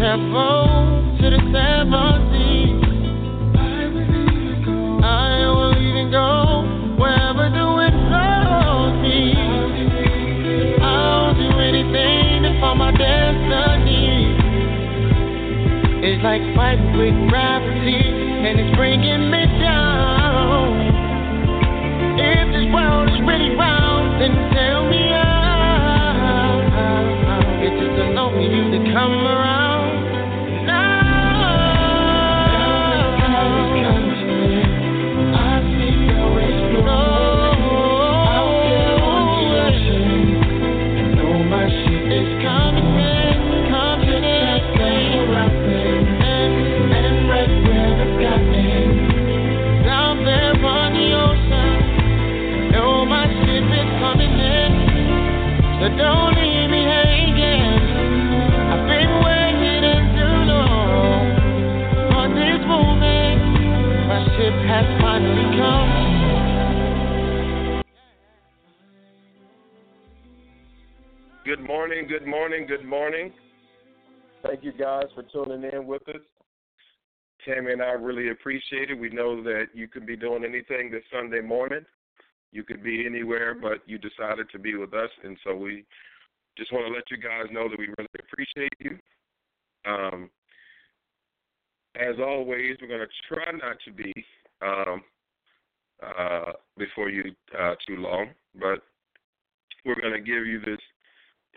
I for tuning in with us. Tammy and I really appreciate it. We know that you could be doing anything this Sunday morning. You could be anywhere, but you decided to be with us, and so we just want to let you guys know that we really appreciate you. Um, as always, we're going to try not to be um, uh, before you uh, too long, but we're going to give you this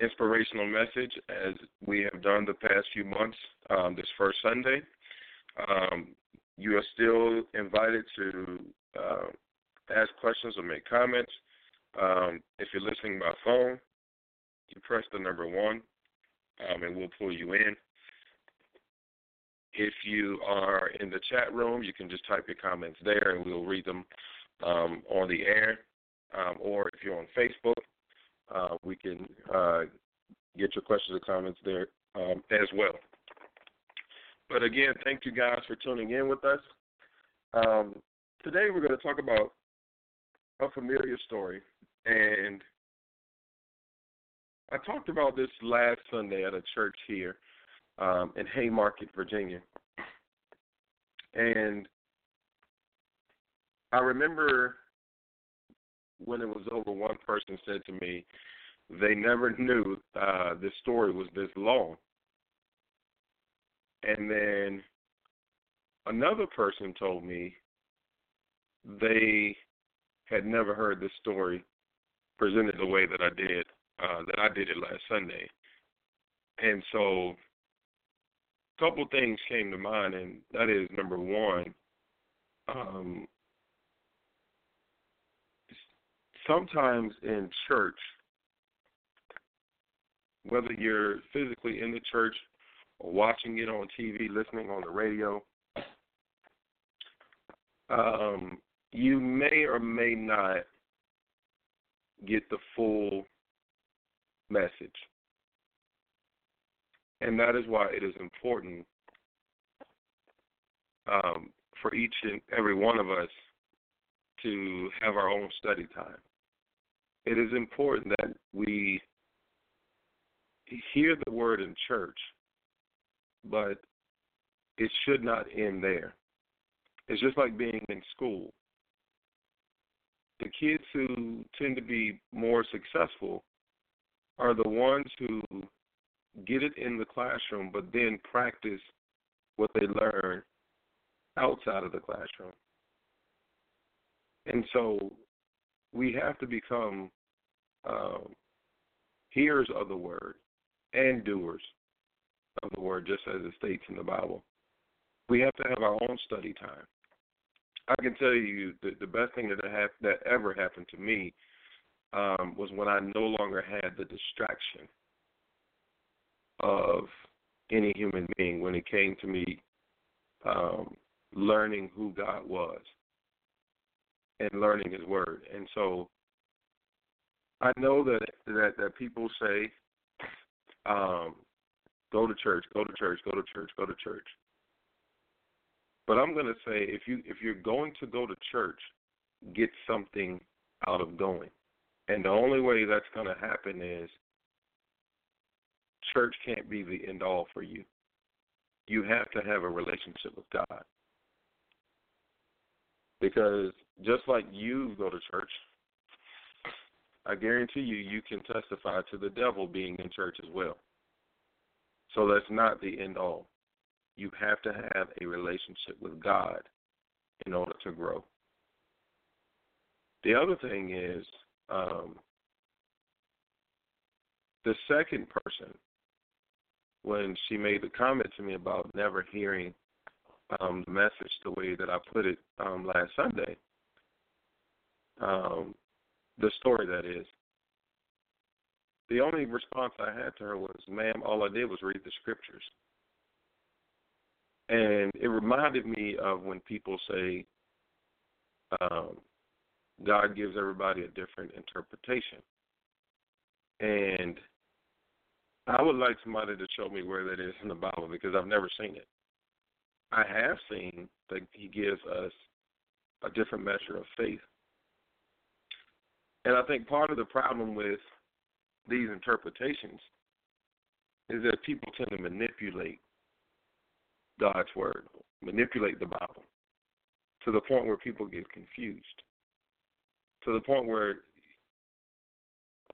inspirational message as we have done the past few months um, this first Sunday. Um, you are still invited to uh, ask questions or make comments. Um, if you're listening by phone, you press the number one um, and we'll pull you in. If you are in the chat room, you can just type your comments there and we'll read them um, on the air. Um, or if you're on Facebook, uh, we can uh, get your questions and comments there um, as well. But again, thank you guys for tuning in with us. Um, today we're going to talk about a familiar story, and I talked about this last Sunday at a church here um, in Haymarket, Virginia, and I remember when it was over, one person said to me, they never knew uh, this story was this long. And then another person told me they had never heard this story presented the way that I did, uh, that I did it last Sunday. And so a couple things came to mind, and that is number one, um, sometimes in church, whether you're physically in the church or watching it on TV, listening on the radio, um, you may or may not get the full message. And that is why it is important um, for each and every one of us to have our own study time. It is important that we hear the word in church, but it should not end there. It's just like being in school. The kids who tend to be more successful are the ones who get it in the classroom, but then practice what they learn outside of the classroom. And so we have to become um, hearers of the word and doers of the word, just as it states in the Bible. We have to have our own study time. I can tell you that the best thing that ha- that ever happened to me um, was when I no longer had the distraction of any human being when it came to me um, learning who God was and learning His Word. And so I know that that that people say, um, "Go to church, go to church, go to church, go to church." But I'm going to say, if you if you're going to go to church, get something out of going, and the only way that's going to happen is church can't be the end all for you. You have to have a relationship with God. Because just like you go to church, I guarantee you, you can testify to the devil being in church as well. So that's not the end all. You have to have a relationship with God in order to grow. The other thing is um, the second person, when she made the comment to me about never hearing um, the message the way that I put it um, last Sunday, um, the story that is. The only response I had to her was, "Ma'am, all I did was read the scriptures." And it reminded me of when people say, um, God gives everybody a different interpretation. And I would like somebody to show me where that is in the Bible because I've never seen it. I have seen that He gives us a different measure of faith. And I think part of the problem with these interpretations is that people tend to manipulate God's word, manipulate the Bible to the point where people get confused. To the point where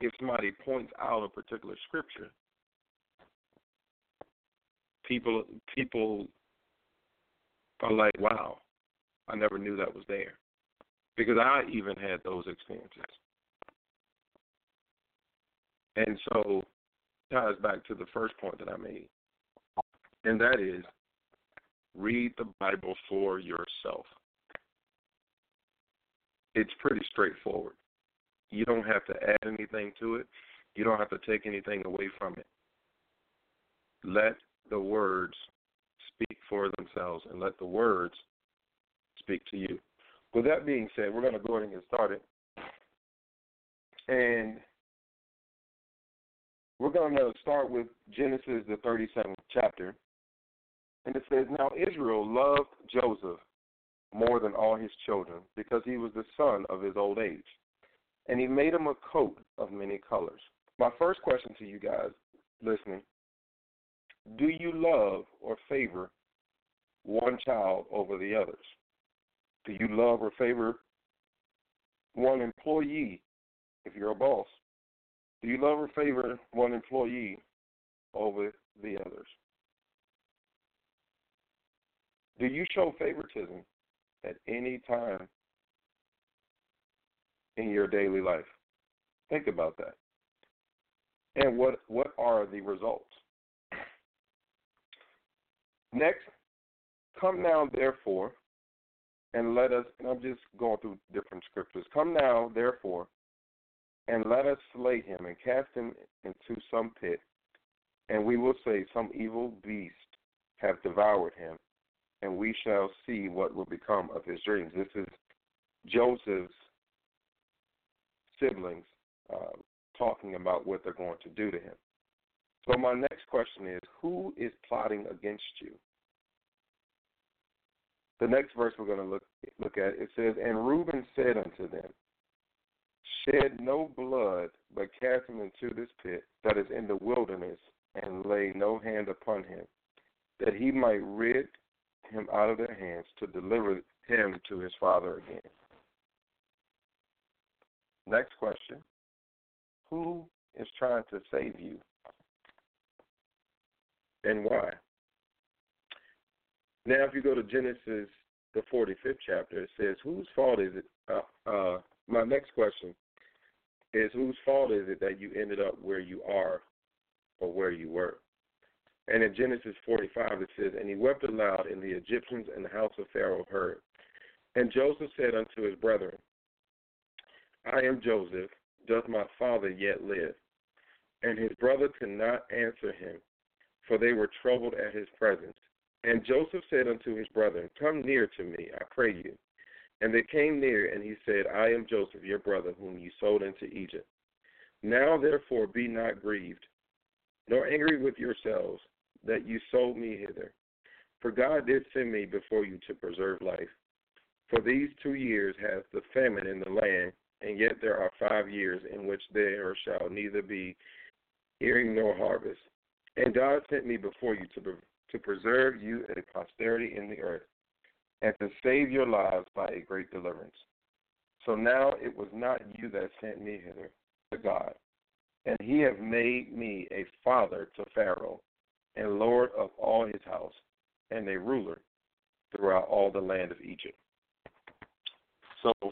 if somebody points out a particular scripture, people people are like, "Wow, I never knew that was there," because I even had those experiences. And so ties back to the first point that I made, and that is read the Bible for yourself. It's pretty straightforward. You don't have to add anything to it. You don't have to take anything away from it. Let the words speak for themselves and let the words speak to you. With that being said, we're going to go ahead and get started. And we're going to start with Genesis, the 37th chapter. And it says, Now Israel loved Joseph more than all his children, because he was the son of his old age. And he made him a coat of many colors. My first question to you guys listening Do you love or favor one child over the others? Do you love or favor one employee if you're a boss do you love or favor one employee over the others? Do you show favoritism at any time in your daily life? Think about that. And what what are the results? Next, come now therefore and let us and I'm just going through different scriptures. Come now therefore and let us slay him and cast him into some pit, and we will say, Some evil beast have devoured him, and we shall see what will become of his dreams. This is Joseph's siblings uh, talking about what they're going to do to him. So my next question is, who is plotting against you? The next verse we're going to look look at it says, and Reuben said unto them, Shed no blood, but cast him into this pit that is in the wilderness, and lay no hand upon him, that he might rid him out of their hands to deliver him to his father again. Next question Who is trying to save you? And why? Now, if you go to Genesis, the 45th chapter, it says, Whose fault is it? Uh, uh, my next question is Whose fault is it that you ended up where you are or where you were? And in Genesis 45, it says, And he wept aloud, and the Egyptians and the house of Pharaoh heard. And Joseph said unto his brethren, I am Joseph, doth my father yet live? And his brother could not answer him, for they were troubled at his presence. And Joseph said unto his brethren, Come near to me, I pray you. And they came near, and he said, I am Joseph, your brother, whom you sold into Egypt. Now therefore be not grieved, nor angry with yourselves, that you sold me hither. For God did send me before you to preserve life. For these two years hath the famine in the land, and yet there are five years in which there shall neither be earing nor harvest. And God sent me before you to, to preserve you a posterity in the earth, and to save your lives by a great deliverance. So now it was not you that sent me hither, to God. And he hath made me a father to Pharaoh, and Lord of all his house, and a ruler throughout all the land of Egypt. So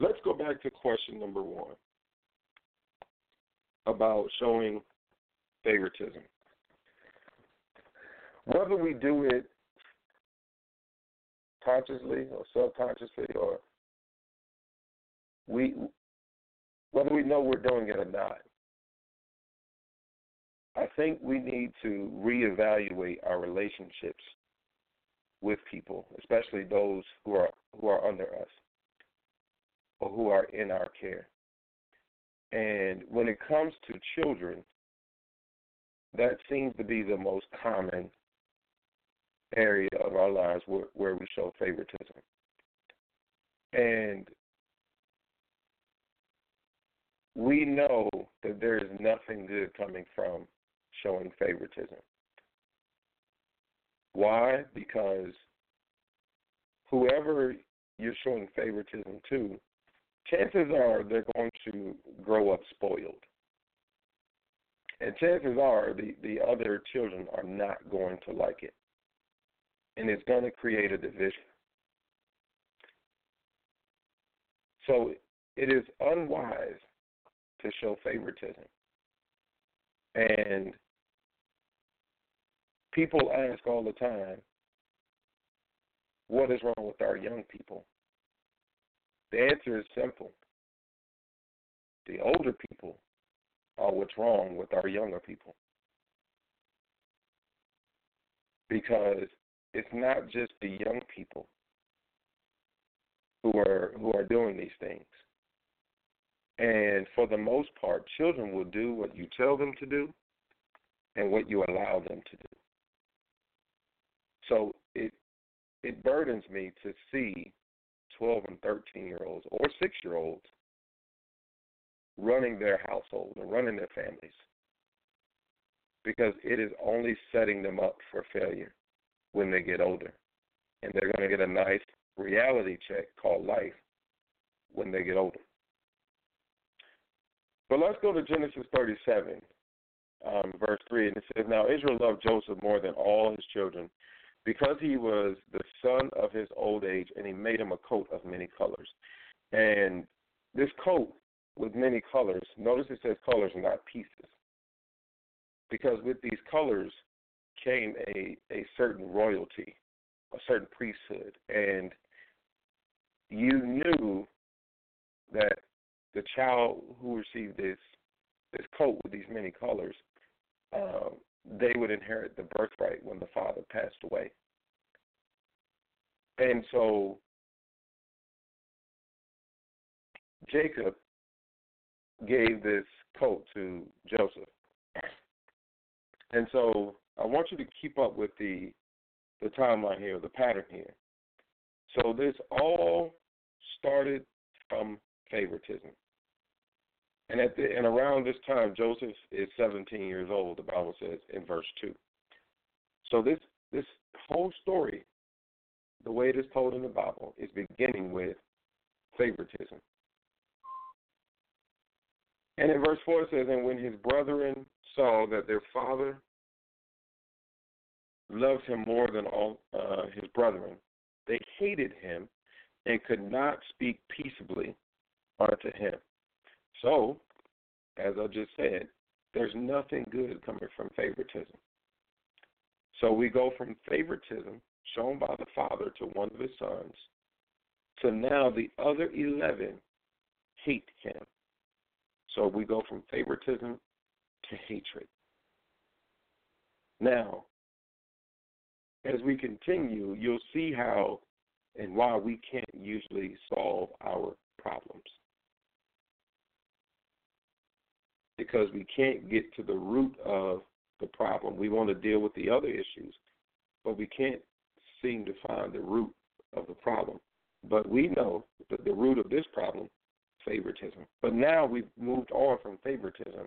let's go back to question number one about showing favoritism. Whether we do it consciously or subconsciously or we whether we know we're doing it or not, I think we need to reevaluate our relationships with people, especially those who are who are under us or who are in our care. And when it comes to children, that seems to be the most common area of our lives where, where we show favoritism. And we know that there is nothing good coming from showing favoritism. Why? Because whoever you're showing favoritism to, chances are they're going to grow up spoiled. And chances are the, the other children are not going to like it. And it's going to create a division. So it is unwise to show favoritism. And people ask all the time, what is wrong with our young people? The answer is simple. The older people are what's wrong with our younger people. Because it's not just the young people who are who are doing these things. And for the most part, children will do what you tell them to do and what you allow them to do. So it it burdens me to see 12 and 13 year olds or 6 year olds running their household and running their families because it is only setting them up for failure when they get older. And they're going to get a nice reality check called life when they get older. But let's go to Genesis 37, um, verse 3, and it says, Now Israel loved Joseph more than all his children, because he was the son of his old age, and he made him a coat of many colors. And this coat with many colors, notice it says colors, not pieces. Because with these colors came a, a certain royalty, a certain priesthood. And you knew that the child who received this this coat with these many colors, um, they would inherit the birthright when the father passed away. And so Jacob gave this coat to Joseph. And so I want you to keep up with the the timeline here, the pattern here. So this all started from favoritism. And at the and around this time Joseph is 17 years old, the Bible says in verse 2. So this this whole story, the way it is told in the Bible, is beginning with favoritism. And in verse 4 it says, And when his brethren saw that their father loved him more than all uh, his brethren, they hated him and could not speak peaceably unto him. So, as I just said, there's nothing good coming from favoritism. So we go from favoritism shown by the father to one of his sons to now the other 11 hate him. So we go from favoritism to hatred. Now, as we continue, you'll see how and why we can't usually solve our problems. Because we can't get to the root of the problem. We want to deal with the other issues, but we can't seem to find the root of the problem. But we know that the root of this problem, favoritism. But now we've moved on from favoritism.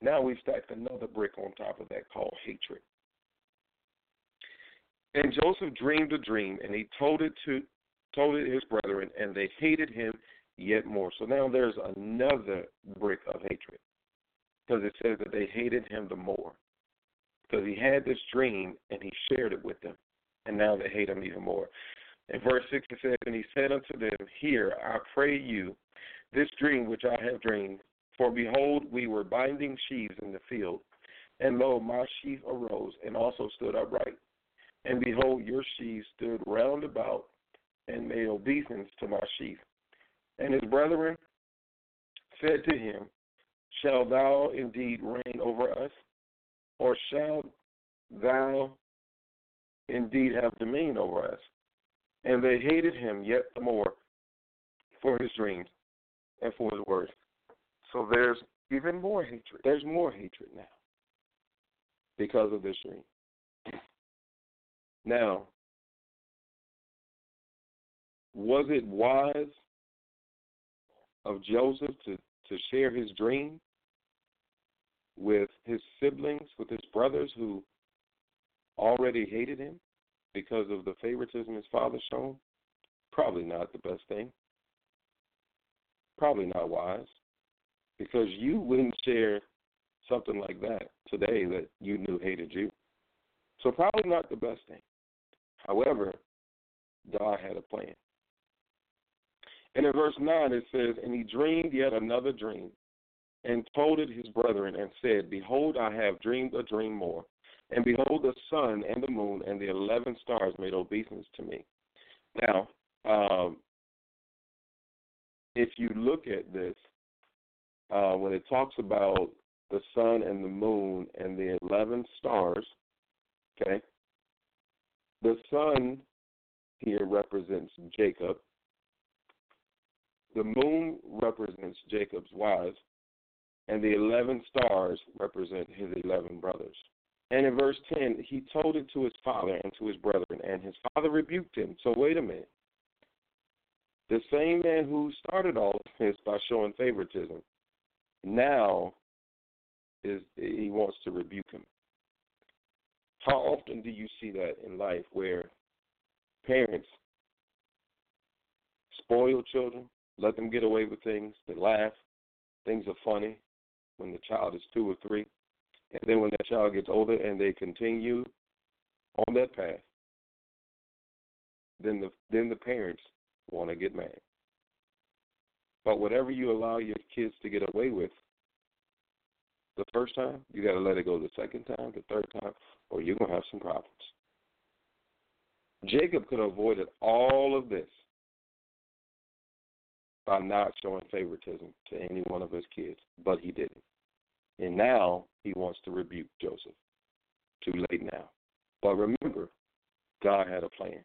Now we've stacked another brick on top of that called hatred. And Joseph dreamed a dream, and he told it to told it his brethren, and they hated him yet more. So now there's another brick of hatred, because it says that they hated him the more, because he had this dream and he shared it with them, and now they hate him even more. In verse six it says, and he said unto them, Hear I pray you, this dream which I have dreamed. For behold, we were binding sheaves in the field, and lo, my sheaf arose and also stood upright. And behold, your sheaves stood round about and made obeisance to my sheaf. And his brethren said to him, Shall thou indeed reign over us? Or shall thou indeed have dominion over us? And they hated him yet the more for his dreams and for his words. So there's even more hatred. There's more hatred now because of this dream. Now, was it wise of Joseph to, to share his dream with his siblings, with his brothers who already hated him because of the favoritism his father shown? Probably not the best thing. Probably not wise. Because you wouldn't share something like that today that you knew hated you. So probably not the best thing. However, God had a plan. And in verse 9 it says, And he dreamed yet another dream, and told it his brethren, and said, Behold, I have dreamed a dream more. And behold, the sun and the moon and the eleven stars made obeisance to me. Now, um, if you look at this, uh, when it talks about the sun and the moon and the eleven stars, okay, the sun here represents Jacob. The moon represents Jacob's wives, and the 11 stars represent his 11 brothers. And in verse 10, he told it to his father and to his brethren, and his father rebuked him. So wait a minute. The same man who started all this by showing favoritism now is he wants to rebuke him. How often do you see that in life where parents spoil children, let them get away with things, they laugh, things are funny when the child is two or three, and then when that child gets older and they continue on that path, then the then the parents want to get mad. But whatever you allow your kids to get away with the first time, you got to let it go the second time, the third time, or you're going to have some problems. Jacob could have avoided all of this by not showing favoritism to any one of his kids, but he didn't. And now he wants to rebuke Joseph. Too late now. But remember, God had a plan.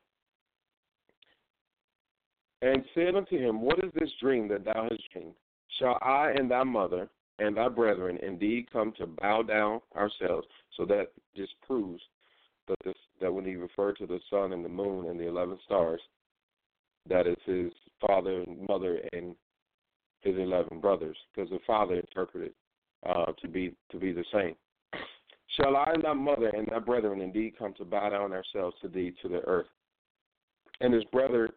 And said unto him, What is this dream that thou hast dreamed? Shall I and thy mother and thy brethren indeed come to bow down ourselves? So that just proves that this that when he referred to the sun and the moon and the eleven stars, that is his father and mother and his eleven brothers, because the father interpreted uh, to be to be the same. Shall I and thy mother and thy brethren indeed come to bow down ourselves to thee to the earth? And his brother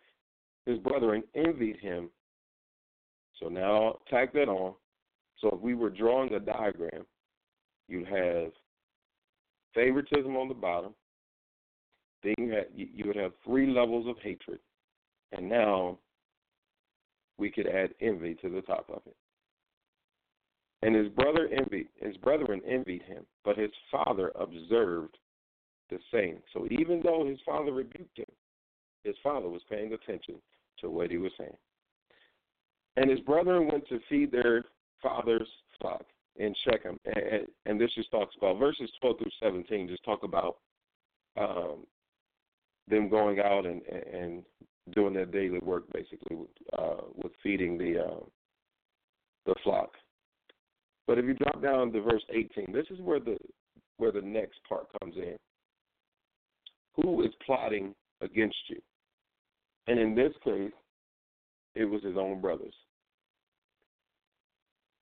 his brethren envied him. So now tack that on. So if we were drawing a diagram, you'd have favoritism on the bottom. Then you, you would have three levels of hatred. And now we could add envy to the top of it. And his brother envied his brethren envied him, but his father observed the same. So even though his father rebuked him, his father was paying attention to what he was saying. And his brethren went to feed their father's flock in Shechem. And, and this just talks about verses 12 through 17, just talk about um, them going out and, and doing their daily work, basically, with, uh, with feeding the uh, the flock. But if you drop down to verse 18, this is where the where the next part comes in. Who is plotting against you? And in this case, it was his own brothers.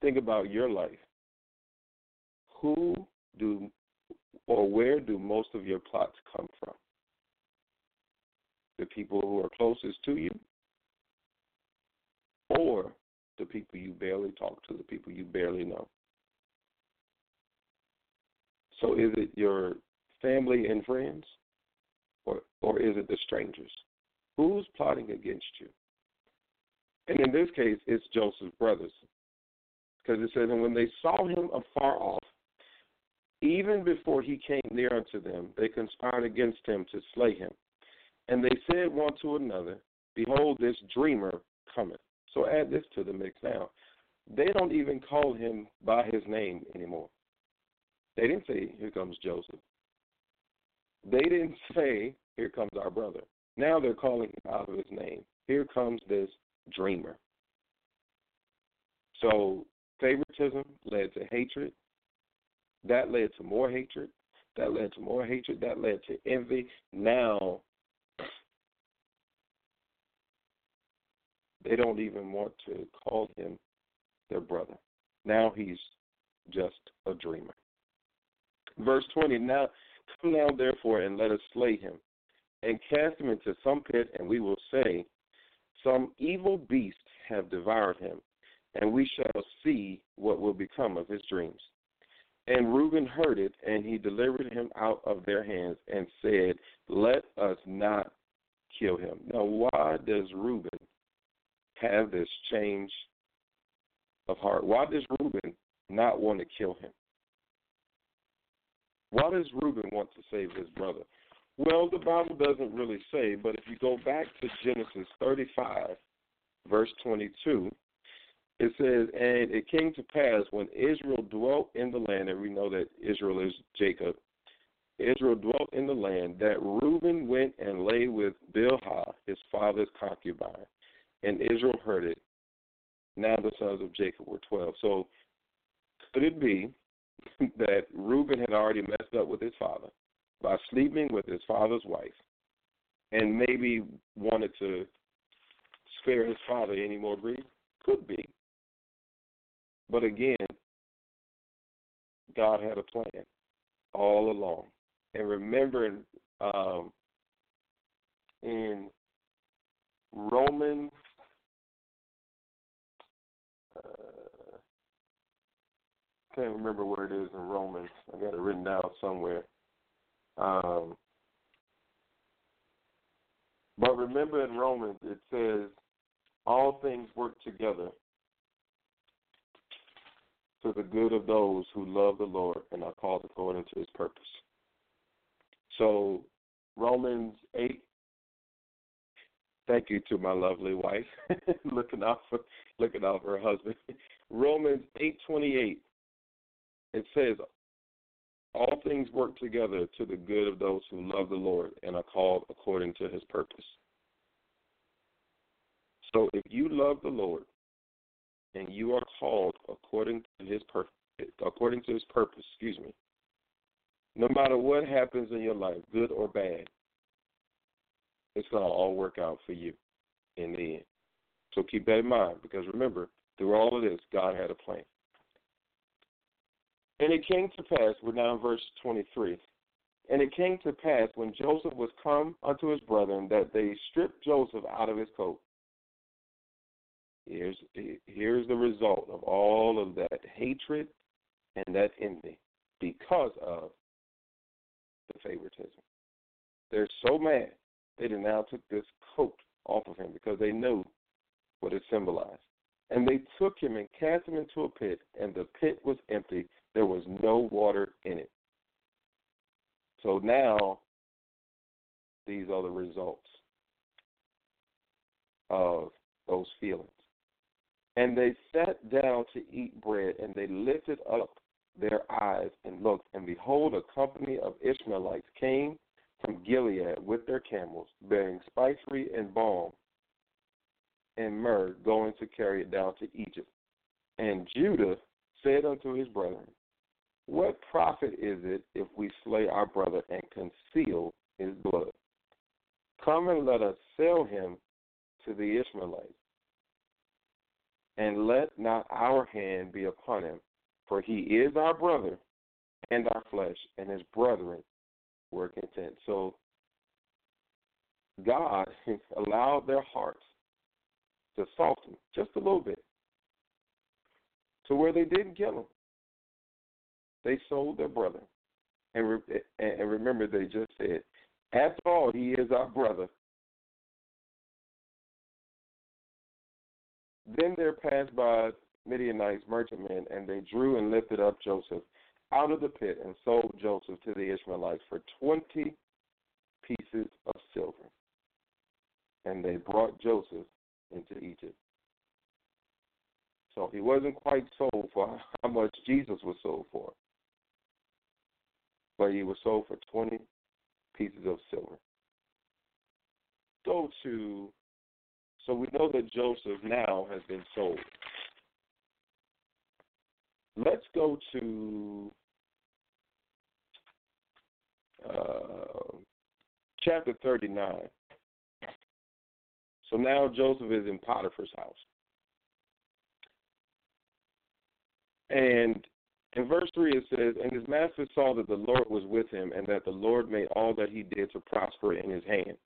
Think about your life. Who do or where do most of your plots come from? The people who are closest to you? Or the people you barely talk to, the people you barely know? So is it your family and friends? Or or is it the strangers? Who's plotting against you? And in this case, it's Joseph's brothers. Because it says, And when they saw him afar off, even before he came near unto them, they conspired against him to slay him. And they said one to another, Behold, this dreamer cometh. So add this to the mix now. They don't even call him by his name anymore. They didn't say, Here comes Joseph. They didn't say, Here comes our brother. Now they're calling him out of his name. Here comes this dreamer. So favoritism led to hatred. That led to more hatred. That led to more hatred. That led to envy. Now they don't even want to call him their brother. Now he's just a dreamer. Verse 20 Now come now, therefore, and let us slay him, and cast him into some pit, and we will say, Some evil beast have devoured him, and we shall see what will become of his dreams. And Reuben heard it, and he delivered him out of their hands, and said, Let us not kill him. Now, why does Reuben have this change of heart? Why does Reuben not want to kill him? Why does Reuben want to save his brother? Well, the Bible doesn't really say, but if you go back to Genesis 35, verse 22, it says, And it came to pass when Israel dwelt in the land, and we know that Israel is Jacob, Israel dwelt in the land, that Reuben went and lay with Bilhah, his father's concubine. And Israel heard it. Now the sons of Jacob were 12. So could it be that Reuben had already messed up with his father by sleeping with his father's wife and maybe wanted to spare his father any more grief? Could be. But again, God had a plan all along. And remember um, in Romans uh, can't remember where it is in Romans. I got it written down somewhere. Um, but remember in Romans it says all things work together to the good of those who love the Lord and are called according to his purpose. So Romans eight thank you to my lovely wife, looking out for looking out for her husband. Romans eight twenty eight. It says, "All things work together to the good of those who love the Lord and are called according to His purpose." So, if you love the Lord and you are called according to his purpose according to his purpose, excuse me. No matter what happens in your life, good or bad, it's to all work out for you in the end. So keep that in mind because remember, through all of this, God had a plan. And it came to pass, we're now in verse 23. And it came to pass when Joseph was come unto his brethren that they stripped Joseph out of his coat. Here's here's the result of all of that hatred and that envy because of the favoritism. They're so mad they now took this coat off of him because they knew what it symbolized. And they took him and cast him into a pit, and the pit was empty. There was no water in it. So now, these are the results of those feelings. And they sat down to eat bread, and they lifted up their eyes and looked, and behold, a company of Ishmaelites came from Gilead with their camels, bearing spicery and balm and myrrh, going to carry it down to Egypt. And Judah said unto his brethren, What profit is it if we slay our brother and conceal his blood? Come and let us sell him to the Ishmaelites, and let not our hand be upon him, for he is our brother and our flesh, and his brethren were content. So God allowed their hearts to soften just a little bit to where they didn't kill him. They sold their brother. And, re- and remember, they just said, after all, he is our brother. Then there passed by Midianites, merchantmen, and they drew and lifted up Joseph out of the pit and sold Joseph to the Ishmaelites for twenty pieces of silver. And they brought Joseph into Egypt. So he wasn't quite sold for how much Jesus was sold for, but he was sold for 20 pieces of silver. Go to, so we know that Joseph now has been sold. Let's go to uh, chapter 39. So now Joseph is in Potiphar's house. And in verse 3 it says, And his master saw that the Lord was with him, and that the Lord made all that he did to prosper in his hand.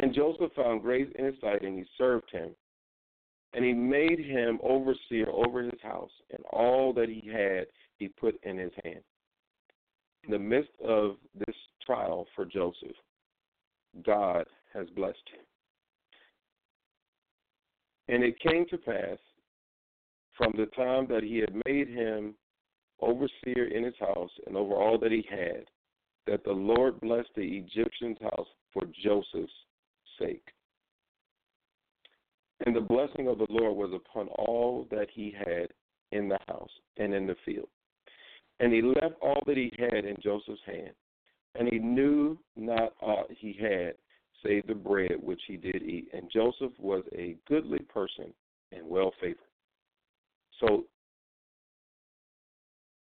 And Joseph found grace in his sight, and he served him. And he made him overseer over his house, and all that he had he put in his hand. In the midst of this trial for Joseph, God has blessed him. And it came to pass from the time that he had made him overseer in his house and over all that he had, that the Lord blessed the Egyptian's house for Joseph's sake. And the blessing of the Lord was upon all that he had in the house and in the field. And he left all that he had in Joseph's hand. And he knew not aught he had save the bread which he did eat. And Joseph was a goodly person and well favored. So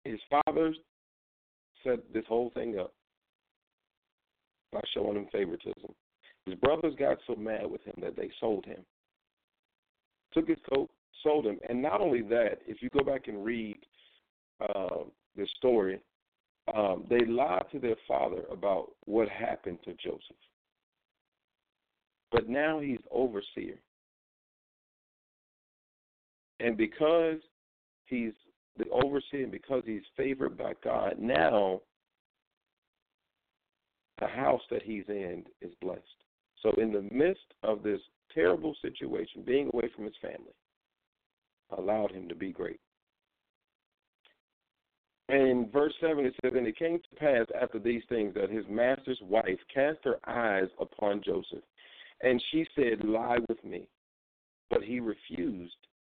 his father set this whole thing up by showing him favoritism. His brothers got so mad with him that they sold him took his coat, sold him, and not only that, if you go back and read uh, the story, um, they lied to their father about what happened to Joseph. But now he's overseer. And because he's the overseer, and because he's favored by God, now the house that he's in is blessed. So, in the midst of this terrible situation, being away from his family, allowed him to be great. And verse 7 it says, And it came to pass after these things that his master's wife cast her eyes upon Joseph, and she said, Lie with me. But he refused,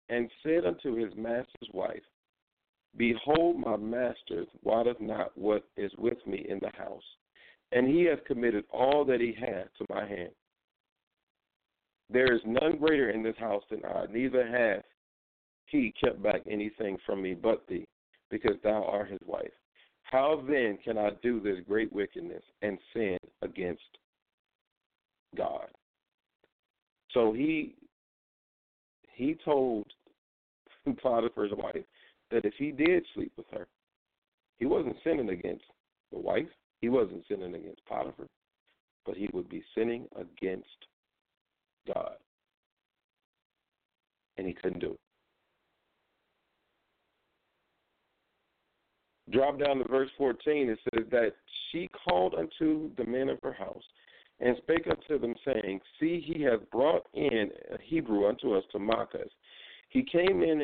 and said unto his master's wife, Behold, my master wotteth not what is with me in the house, and he hath committed all that he hath to my hand. There is none greater in this house than I, neither hath he kept back anything from me but thee, because thou art his wife. How then can I do this great wickedness and sin against God? So he he told Potiphar's wife that if he did sleep with her, he wasn't sinning against the wife, he wasn't sinning against Potiphar, but he would be sinning against God. And he couldn't do it. Drop down to verse 14. It says that she called unto the men of her house and spake unto them, saying, See, he hath brought in a Hebrew unto us to mock us. He came in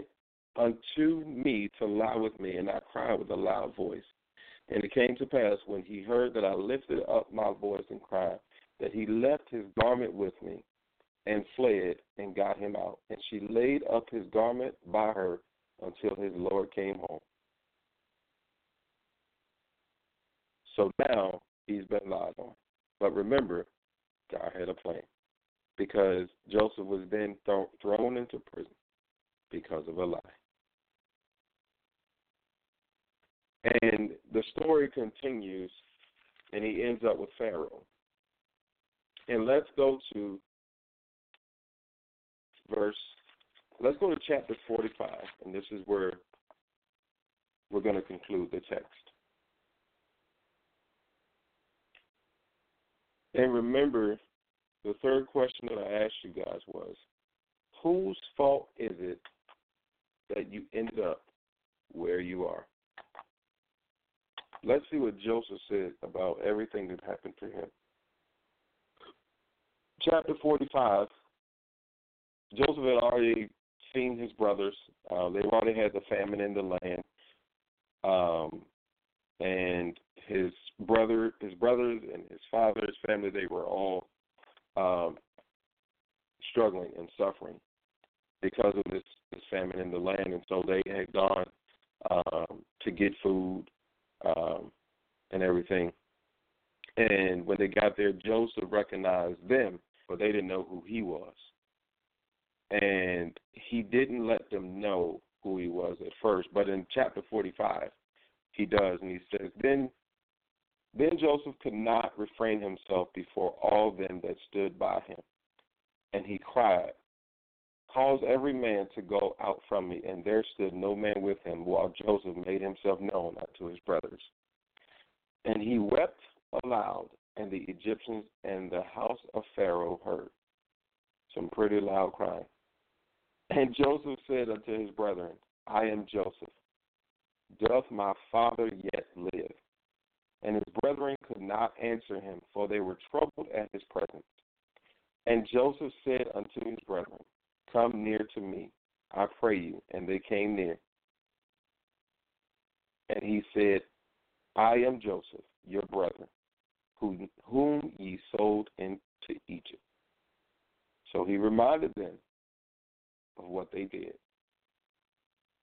unto me to lie with me, and I cried with a loud voice. And it came to pass, when he heard that I lifted up my voice and cried, that he left his garment with me and fled and got him out. And she laid up his garment by her until his Lord came home. So now he's been lied on. But remember, God had a plan because Joseph was then th- thrown into prison because of a lie. And the story continues, and he ends up with Pharaoh. And let's go to verse, let's go to chapter 45, and this is where we're going to conclude the text. And remember, the third question that I asked you guys was whose fault is it that you ended up where you are? Let's see what Joseph said about everything that happened to him. Chapter 45 Joseph had already seen his brothers. Uh, they already had the famine in the land. Um, and his brother, his brothers, and his father's family, they were all um, struggling and suffering because of this, this famine in the land, and so they had gone um, to get food um, and everything. And when they got there, Joseph recognized them, but they didn't know who he was. And he didn't let them know who he was at first, but in chapter 45, he does, and he says, Then then Joseph could not refrain himself before all them that stood by him. And he cried, Cause every man to go out from me. And there stood no man with him, while Joseph made himself known unto his brothers. And he wept aloud, and the Egyptians and the house of Pharaoh heard. Some pretty loud crying. And Joseph said unto his brethren, I am Joseph. Doth my father yet live? And his brethren could not answer him, for they were troubled at his presence. And Joseph said unto his brethren, Come near to me, I pray you. And they came near. And he said, I am Joseph, your brother, whom, whom ye sold into Egypt. So he reminded them of what they did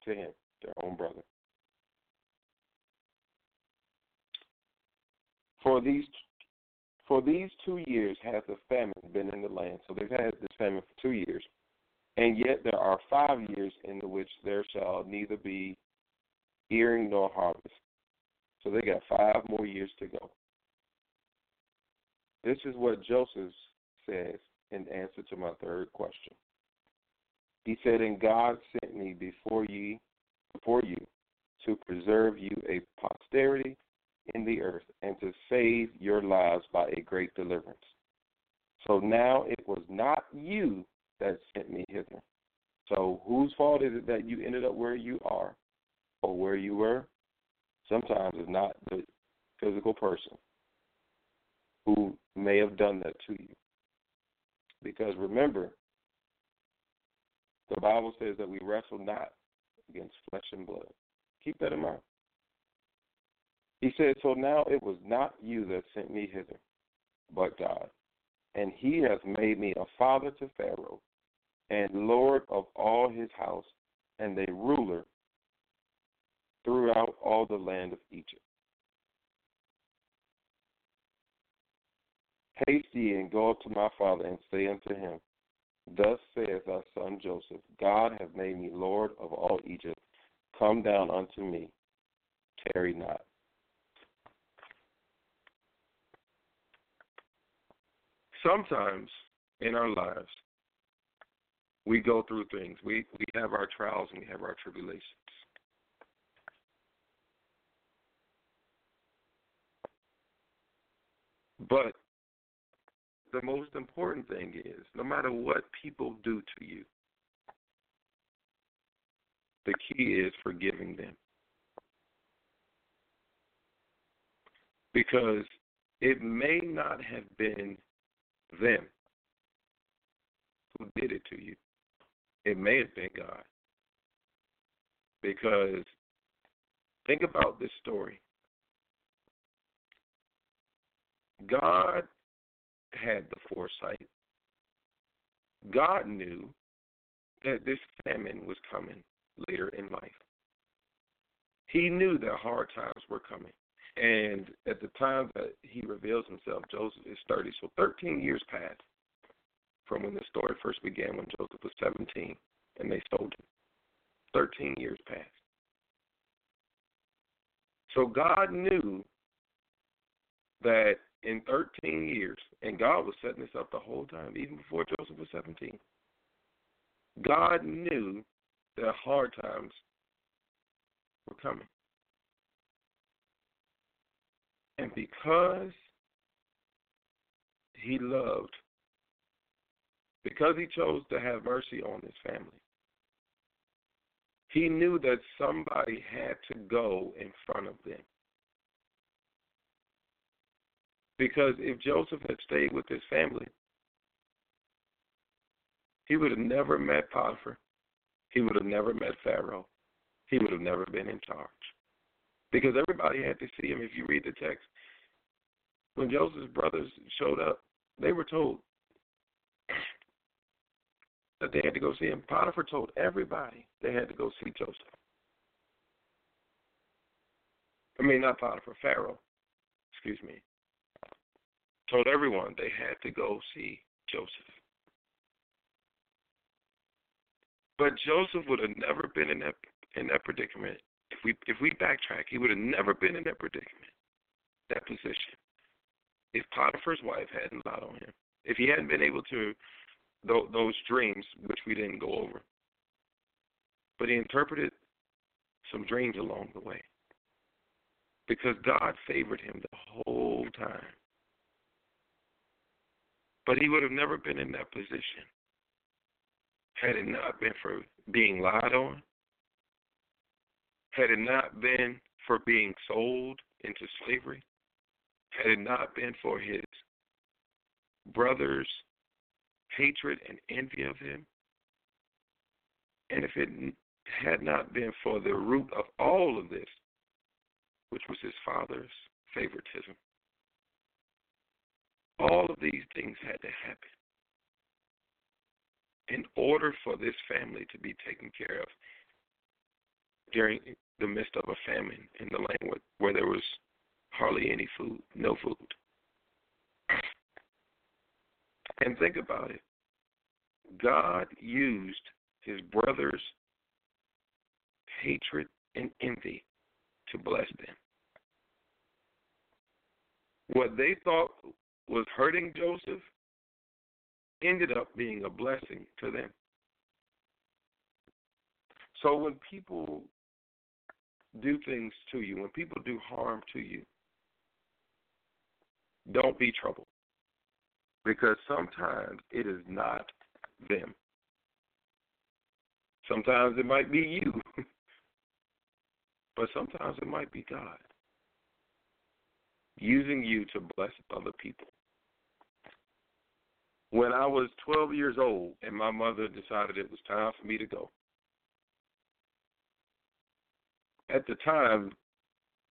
to him, their own brother. For these for these two years hath the famine been in the land. So they've had this famine for two years. And yet there are five years in which there shall neither be earing nor harvest. So they got five more years to go. This is what Joseph says in answer to my third question. He said, And God sent me before ye before you to preserve you a posterity in the earth and to save your lives by a great deliverance. So now it was not you that sent me hither. So whose fault is it that you ended up where you are or where you were? Sometimes it's not the physical person who may have done that to you. Because remember, the Bible says that we wrestle not against flesh and blood. Keep that in mind. He said, So now it was not you that sent me hither, but God. And he has made me a father to Pharaoh, and Lord of all his house, and a ruler throughout all the land of Egypt. Haste ye and go up to my father and say unto him, Thus saith thy son Joseph, God hath made me Lord of all Egypt. Come down unto me, tarry not. Sometimes in our lives, we go through things. We we have our trials and we have our tribulations. But the most important thing is no matter what people do to you, the key is forgiving them. Because it may not have been them who did it to you. It may have been God. Because think about this story. God had the foresight. God knew that this famine was coming later in life. He knew that hard times were coming. And at the time that he reveals himself, Joseph is 30. So 13 years passed from when the story first began when Joseph was 17 and they sold him. 13 years passed. So God knew that in 13 years, and God was setting this up the whole time, even before Joseph was 17. God knew that hard times were coming. And because he loved, because he chose to have mercy on his family, he knew that somebody had to go in front of them. Because if Joseph had stayed with his family, he would have never met Potiphar. He would have never met Pharaoh. He would have never been in charge. Because everybody had to see him. If you read the text, when Joseph's brothers showed up, they were told that they had to go see him. Potiphar told everybody they had to go see Joseph. I mean, not Potiphar, Pharaoh. Excuse me told everyone they had to go see Joseph. But Joseph would have never been in that in that predicament. If we if we backtrack, he would have never been in that predicament, that position. If Potiphar's wife hadn't lied on him, if he hadn't been able to those dreams, which we didn't go over, but he interpreted some dreams along the way, because God favored him the whole time. But he would have never been in that position had it not been for being lied on, had it not been for being sold into slavery, had it not been for his brother's hatred and envy of him, and if it had not been for the root of all of this, which was his father's favoritism, all of these things had to happen in order for this family to be taken care of during the midst of a famine in the land where there was hardly any food, no food. And think about it. God used his brother's hatred and envy to bless them. What they thought was hurting Joseph ended up being a blessing to them. So when people do things to you, when people do harm to you, don't be troubled. Because sometimes it is not them. Sometimes it might be you. but sometimes it might be God using you to bless other people when I was 12 years old and my mother decided it was time for me to go. At the time,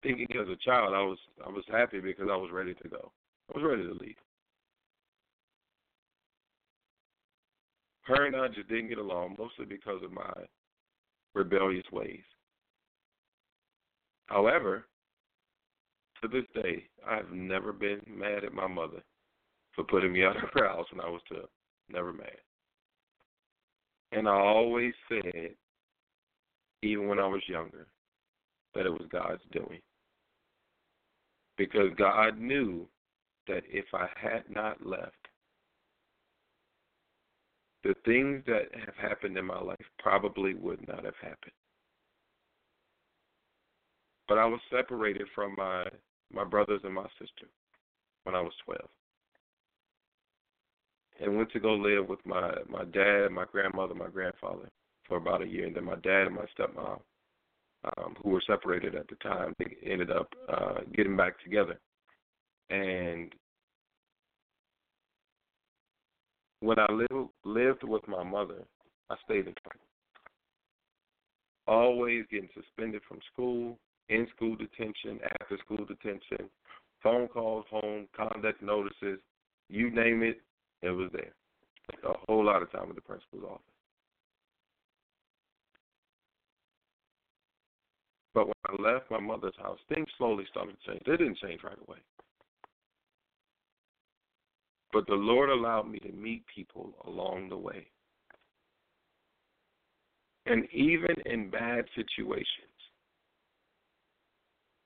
thinking as a child, I was I was happy because I was ready to go. I was ready to leave. Her and I just didn't get along, mostly because of my rebellious ways. However, to this day, I've never been mad at my mother for putting me out of her house when I was 12. Never mad. And I always said, even when I was younger, that it was God's doing. Because God knew that if I had not left, the things that have happened in my life probably would not have happened. But I was separated from my my brothers and my sister when I was 12. And went to go live with my my dad, my grandmother, my grandfather for about a year, and then my dad and my stepmom, um, who were separated at the time, they ended up uh, getting back together. And when I lived lived with my mother, I stayed in trouble. Always getting suspended from school, in school detention, after school detention, phone calls home, conduct notices, you name it, it was there. A whole lot of time in the principal's office. But when I left my mother's house, things slowly started to change. They didn't change right away. But the Lord allowed me to meet people along the way. And even in bad situations,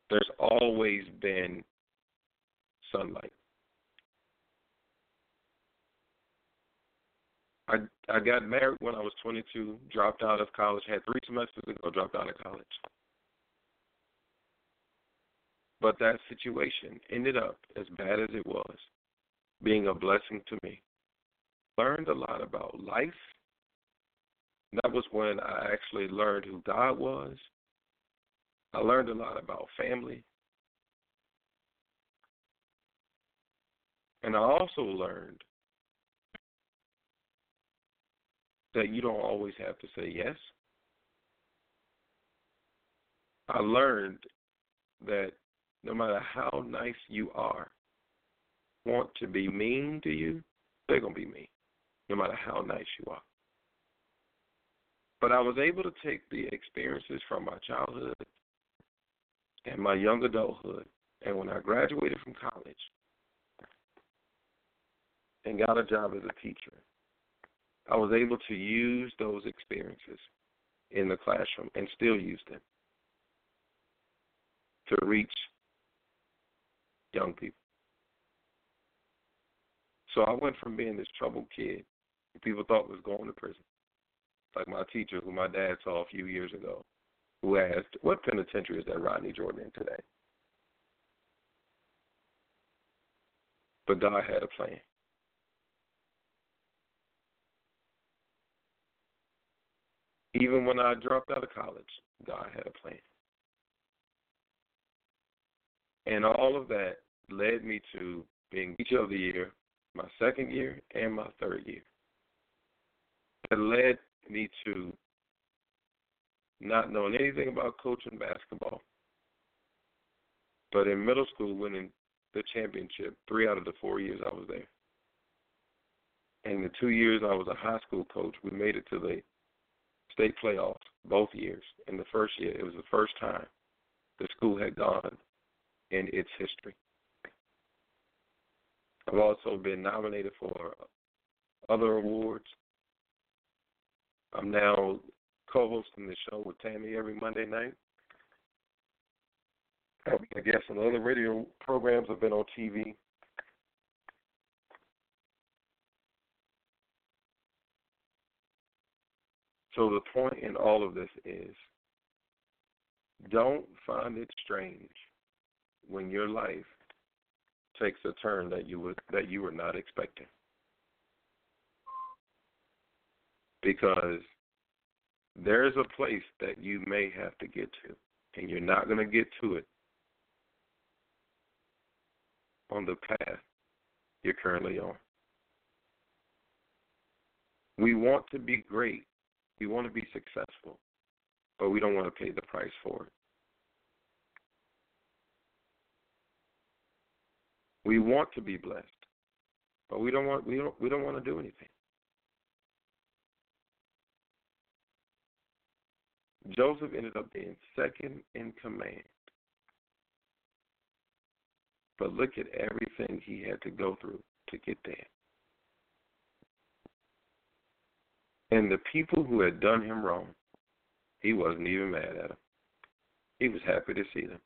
there's always been sunlight. I I got married when I was 22, dropped out of college, had three semesters to go, dropped out of college. But that situation ended up, as bad as it was, being a blessing to me. Learned a lot about life. That was when I actually learned who God was. I learned a lot about family. And I also learned that you don't always have to say yes. I learned that no matter how nice you are, want to be mean to you, they're going to be mean, no matter how nice you are. But I was able to take the experiences from my childhood and my young adulthood, and when I graduated from college and got a job as a teacher, I was able to use those experiences in the classroom and still use them to reach young people. So I went from being this troubled kid who people thought was going to prison, like my teacher who my dad saw a few years ago, who asked, What penitentiary is that Rodney Jordan in today? But God had a plan. Even when I dropped out of college, God had a plan. And all of that led me to being Teacher of the Year my second year and my third year. It led me to not knowing anything about coaching basketball. But in middle school, winning the championship three out of the four years I was there. And the two years I was a high school coach, we made it to the state playoffs both years. In the first year, it was the first time the school had gone in its history. I've also been nominated for other awards. I'm now co-hosting the show with Tammy every Monday night. I've been guess on other radio programs I've been on TV. So the point in all of this is don't find it strange when your life takes a turn that you would that you were not expecting. Because there's a place that you may have to get to, and you're not going to get to it on the path you're currently on. We want to be great, we want to be successful, but we don't want to pay the price for it. We want to be blessed, but we don't want we don't we don't want to do anything. Joseph ended up being second in command. But look at everything he had to go through to get there. And the people who had done him wrong, he wasn't even mad at them. He was happy to see them.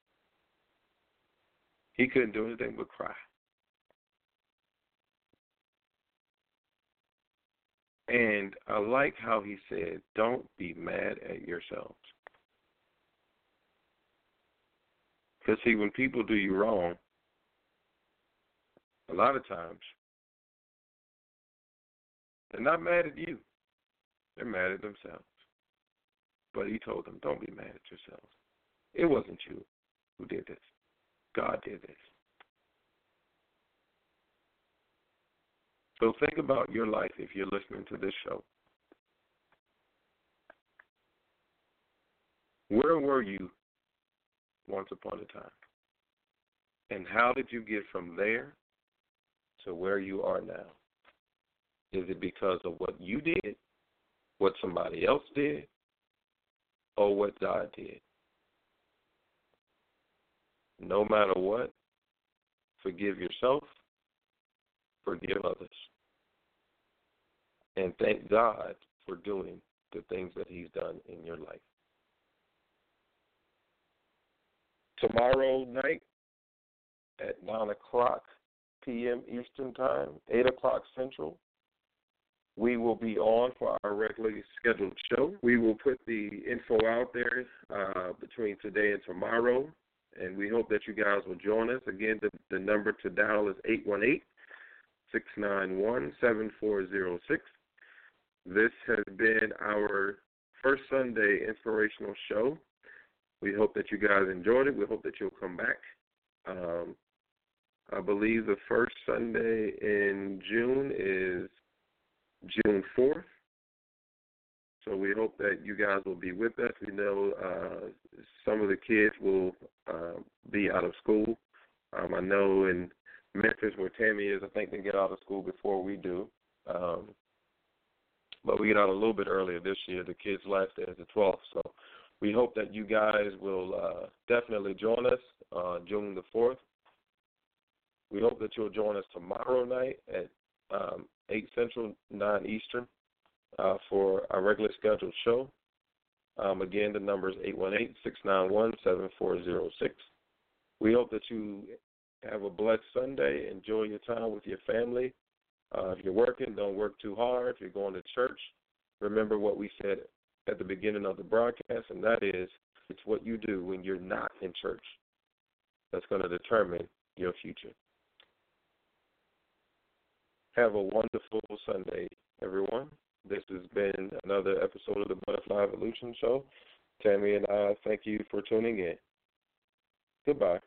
He couldn't do anything but cry. And I like how he said, Don't be mad at yourselves. Because, see, when people do you wrong, a lot of times, they're not mad at you, they're mad at themselves. But he told them, Don't be mad at yourselves. It wasn't you who did this, God did this. So think about your life if you're listening to this show. Where were you once upon a time? And how did you get from there to where you are now? Is it because of what you did, what somebody else did, or what God did? No matter what, forgive yourself forgive others. And thank God for doing the things that He's done in your life. Tomorrow night at 9 o'clock p.m. Eastern Time, 8 o'clock Central, we will be on for our regularly scheduled show. We will put the info out there uh, between today and tomorrow, and we hope that you guys will join us. Again, the, the number to dial is 818 691 7406. This has been our first Sunday inspirational show. We hope that you guys enjoyed it. We hope that you'll come back. Um, I believe the first Sunday in June is June 4th. So we hope that you guys will be with us. We know uh, some of the kids will uh, be out of school. Um, I know in Memphis, where Tammy is, I think they get out of school before we do. Um, but we get out a little bit earlier this year. The kids' last day is the 12th, so we hope that you guys will uh, definitely join us uh, June the 4th. We hope that you'll join us tomorrow night at um, 8 Central, 9 Eastern uh, for our regular scheduled show. Um, again, the number is 818 691 7406. We hope that you have a blessed Sunday. Enjoy your time with your family. Uh, if you're working, don't work too hard. If you're going to church, remember what we said at the beginning of the broadcast, and that is it's what you do when you're not in church that's going to determine your future. Have a wonderful Sunday, everyone. This has been another episode of the Butterfly Evolution Show. Tammy and I thank you for tuning in. Goodbye.